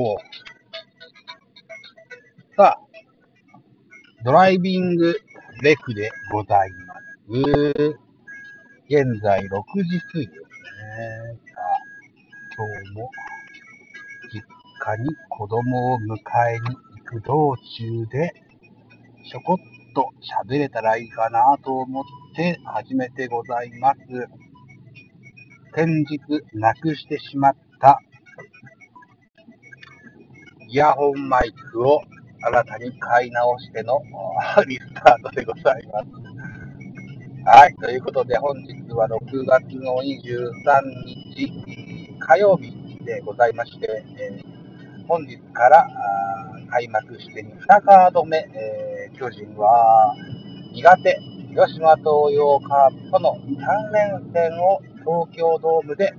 おさあ、ドライビングレクでございます。現在6時過ぎですね。さあ、今日も実家に子供を迎えに行く道中で、ちょこっと喋れたらいいかなと思って始めてございます。先日なくしてしまったイヤホンマイクを新たに買い直しての リスタートでございます。はい。ということで、本日は6月の23日火曜日でございまして、えー、本日から開幕して2カード目、えー、巨人は苦手、広島東洋カープとの3連戦を東京ドームで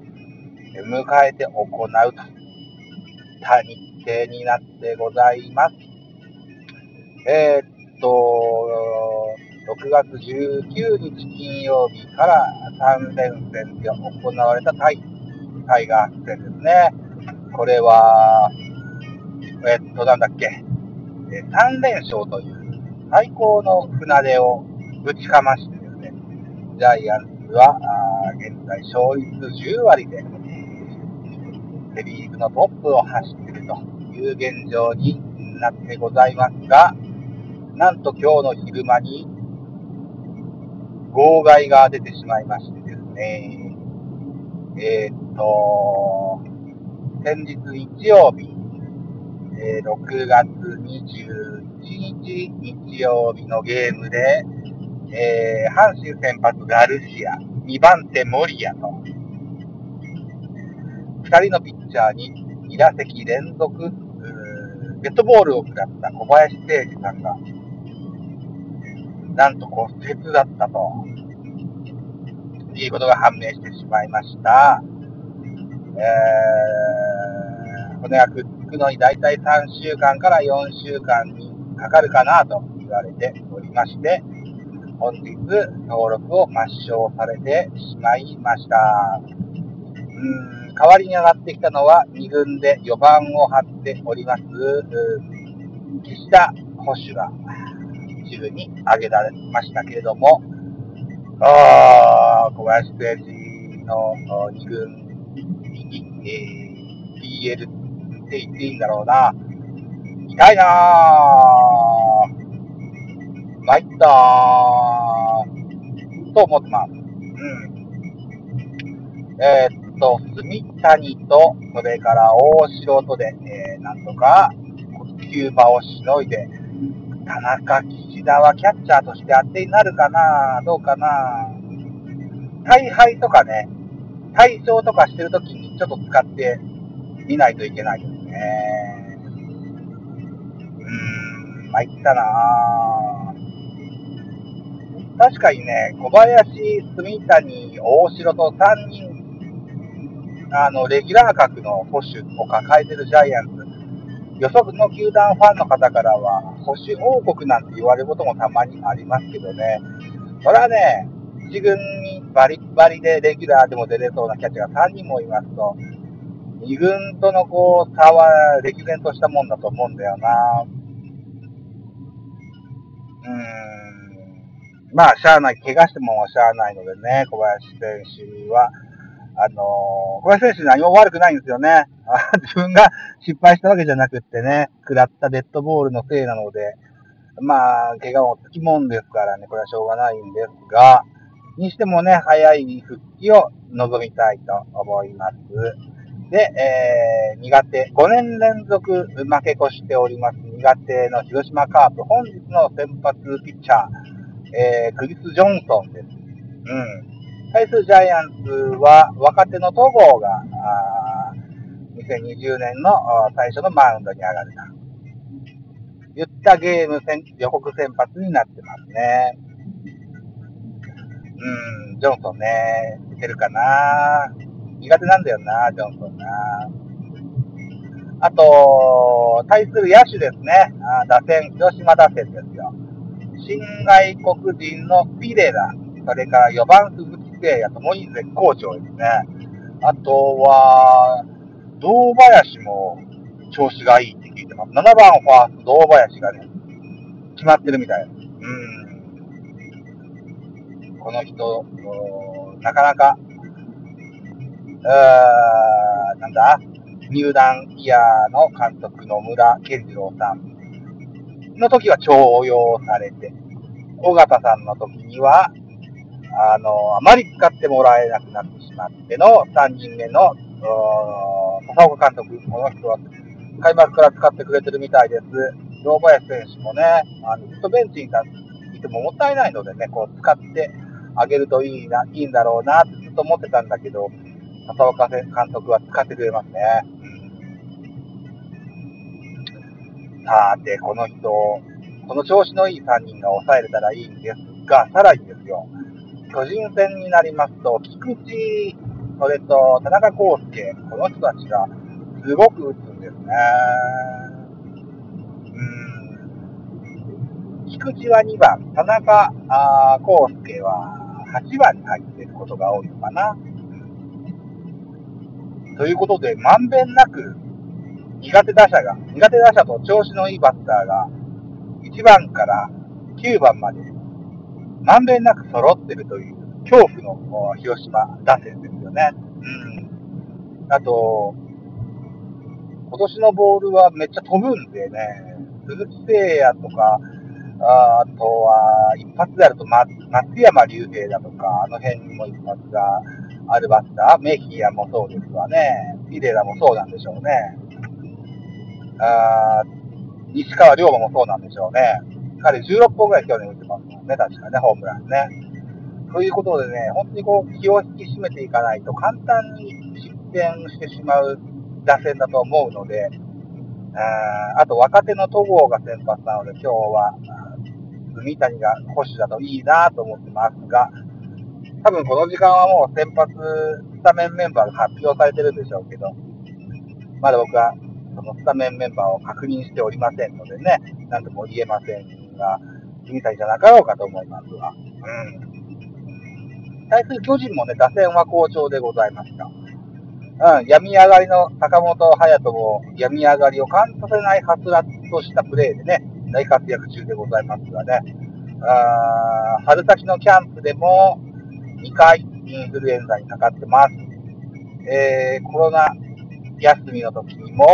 迎えて行うと。他日程になってございます。えー、っと、6月19日金曜日から3連戦で行われたタイタイガース戦ですね。これは、えっと、なんだっけ、え3連勝という最高の船出をぶちかましてですね、ジャイアンツは、現在勝率10割で、セリーグのトップを走っているという現状になってございますが、なんと今日の昼間に、号外が出てしまいましてですね、えー、っと、先日日曜日、えー、6月21日日曜日のゲームで、えー、阪神先発ガルシア、2番手森谷と、2人のピッチャーに2打席連続、デッドボールを食らった小林誠司さんが、なんと骨折だったと、いうことが判明してしまいました。えー、骨がくっつくのに大体3週間から4週間にかかるかなと言われておりまして、本日登録を抹消されてしまいました。うん代わりに上がってきたのは2軍で4番を張っております、岸田捕手が一部に挙げられましたけれども、あ小林誠司の2軍に、えー、PL って言っていいんだろうな。痛いなぁ。参ったー。と思ってます。うん。えー、っと、住谷と、それから大城とで、えー、なんとか、キューバをしのいで、田中、岸田はキャッチャーとして当てになるかなどうかな大敗とかね、体操とかしてるときにちょっと使ってみないといけないですね。うーん、参ったな確かにね、小林、住谷、大城と3人、あの、レギュラー格の保守を抱えてるジャイアンツ。予測の球団ファンの方からは、保守王国なんて言われることもたまにありますけどね。それはね、1軍にバリバリでレギュラーでも出れそうなキャッチャーが3人もいますと、2軍とのこう差は歴然としたもんだと思うんだよな。うーん。まあ、しゃあない、怪我してもしゃあないのでね、小林選手は、あのー、小林選手何も悪くないんですよね。自分が失敗したわけじゃなくってね、食らったデッドボールのせいなので、まあ、怪我もつきもんですからね、これはしょうがないんですが、にしてもね、早い復帰を望みたいと思います。で、えー、苦手、5年連続負け越しております苦手の広島カープ、本日の先発ピッチャー、えー、クリス・ジョンソンです。うん。対するジャイアンツは若手の戸郷が、2020年の最初のマウンドに上がるな。言ったゲーム戦予告先発になってますね。うん、ジョンソンね、いけるかな苦手なんだよな、ジョンソンな。あと、対する野手ですね。あ打線、広島打線ですよ。新外国人のピレラ、それから4番鈴木誠也ともに絶好調ですね。あとは、堂林も調子がいいって聞いてます。7番ファースト、堂林がね、決まってるみたいです。うん。この人、なかなか、あなんだ、入団イヤーの監督の村健次郎さんの時は重用されて、尾形さんの時には、あの、あまり使ってもらえなくなってしまっての3人目の、笹岡監督、この人は開幕から使ってくれてるみたいです。堂林選手もね、あのずっとベンチにいてももったいないのでね、こう使ってあげるといいな、いいんだろうなってずっと思ってたんだけど、笹岡監督は使ってくれますね。さて、この人、この調子のいい3人が抑えれたらいいんですが、さらにですよ、巨人戦になりますと、菊池、それと田中康介、この人たちがすごく打つんですね。うーん。菊池は2番、田中あ康介は8番に入っていることが多いのかな。ということで、まんべんなく苦手打者が、苦手打者と調子のいいバッターが、1番から9番まで、まんべんなく揃ってるという、恐怖の広島打線ですよね。うん。あと、今年のボールはめっちゃ飛ぶんでね、鈴木誠也とか、あとは、一発であると松山竜平だとか、あの辺にも一発があるバッター、メヒアもそうですわね。ピレラもそうなんでしょうね。あ西川龍馬もそうなんでしょうね。彼16本ぐらい去年打ってますね、確かね、ホームランね。ということでね、本当にこう、気を引き締めていかないと簡単に失点してしまう打線だと思うので、ああと若手の戸郷が先発なので、今日は、住谷が保守だといいなと思ってますが、多分この時間はもう先発、スタメンメンバーが発表されてるんでしょうけど、まだ僕はそのスタメンメンバーを確認しておりませんのでね、なんとも言えませんが、君たちじゃなかろうかと思いますが。うん。対する巨人もね、打線は好調でございました。うん、病み上がりの坂本勇人も病み上がりを感じさせないはつらつとしたプレーでね、大活躍中でございますがね、あ春先のキャンプでも2回インフルエンザにかかってます。えー、コロナ休みの時にも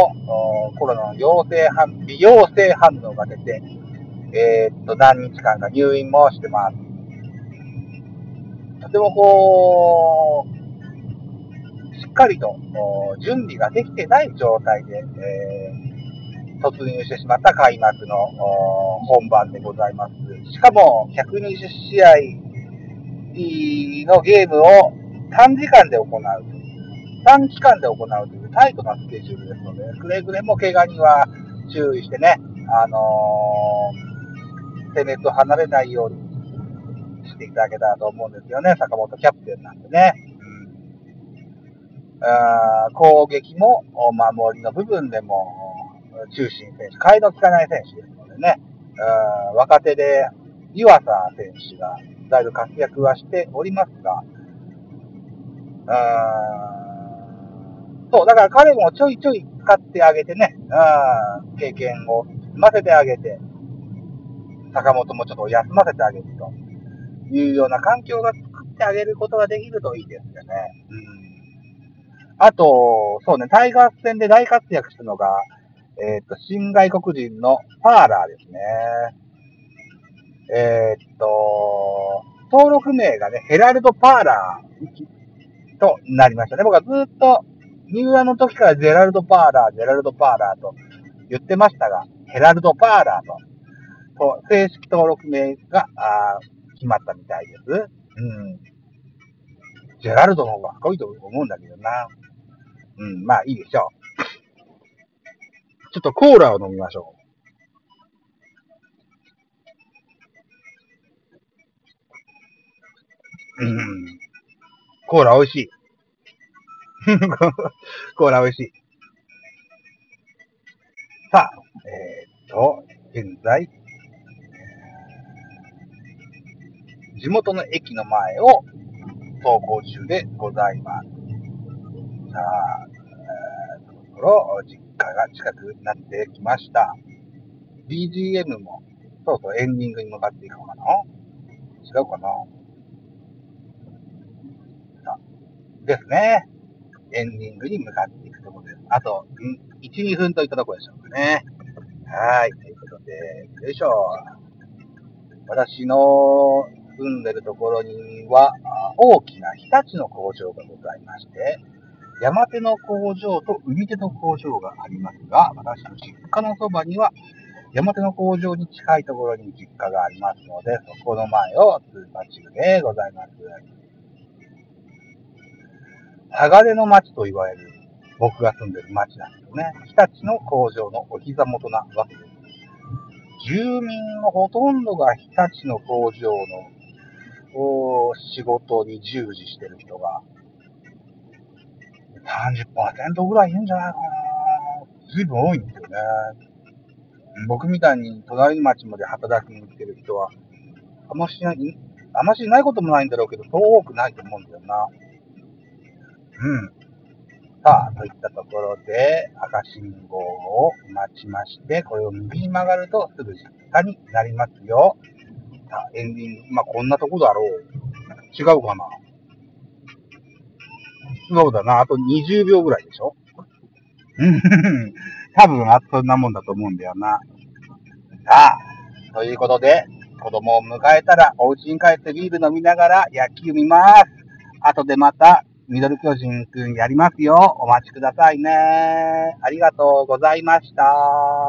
コロナの陽性反、微陽性反応が出て、えー、っと、何日間か入院もしてます。とてもこう、しっかりと準備ができてない状態で、えー、突入してしまった開幕の本番でございます。しかも、120試合のゲームを短時間で行う。短期間で行うというタイトなスケジュールですので、くれぐれも怪我には注意してね、あのー、攻めと離れないようにしていただけたらと思うんですよね、坂本キャプテンなんでね。うん、あ攻撃も守りの部分でも中心選手、替えの利かない選手ですのでね、若手で湯浅選手がだいぶ活躍はしておりますが、あそう、だから彼もちょいちょい使ってあげてね、あ経験を積ませてあげて、坂本もちょっと休ませてあげるというような環境が作ってあげることができるといいですよね。うん。あと、そうね、タイガース戦で大活躍したのが、えっ、と、新外国人のパーラーですね。えっ、と、登録名がね、ヘラルド・パーラーとなりましたね。僕はずっと入団の時からジェラルド・パーラー、ジェラルド・パーラーと言ってましたが、ヘラルド・パーラー、と正式登録名があ決まったみたいです。うん。ジェラルドの方がかっこいいと思うんだけどな。うん、まあいいでしょう。ちょっとコーラを飲みましょう。うん。コーラ美味しい。コーラ美味しい。さあ、えー、っと、現在、地元の駅の前を走行中でございます。さあ、えー、そろそろ実家が近くなってきました。BGM も、そうそう、エンディングに向かっていくのかな違うかなさですね。エンディングに向かっていくところです。あと、1、2分といったところでしょうかね。はい。ということで、よいしょ。私の住んでるところには、大きな日立の工場がございまして、山手の工場と海手の工場がありますが、私の実家のそばには、山手の工場に近いところに実家がありますので、そこの前を通過中でございます。鋼の町と言われる僕が住んでる町なんですよね。日立の工場のお膝元なわけです。住民のほとんどが日立の工場の仕事に従事してる人が30%ぐらいいるんじゃないかな。随分多いんですよね。僕みたいに隣町まで働きに来てる人は、あんましない、あましないこともないんだろうけど、そう多くないと思うんだよな。うん。さあ、といったところで、赤信号を待ちまして、これを右に曲がるとすぐ実家になりますよ。あ、エンディング、まあ、こんなとこだろう。違うかなそうだな、あと20秒ぐらいでしょうん、多分あそんなもんだと思うんだよな。さあ、ということで、子供を迎えたら、お家に帰ってビール飲みながら野球見ます。後でまた、ミドル巨人くんやりますよ。お待ちくださいね。ありがとうございました。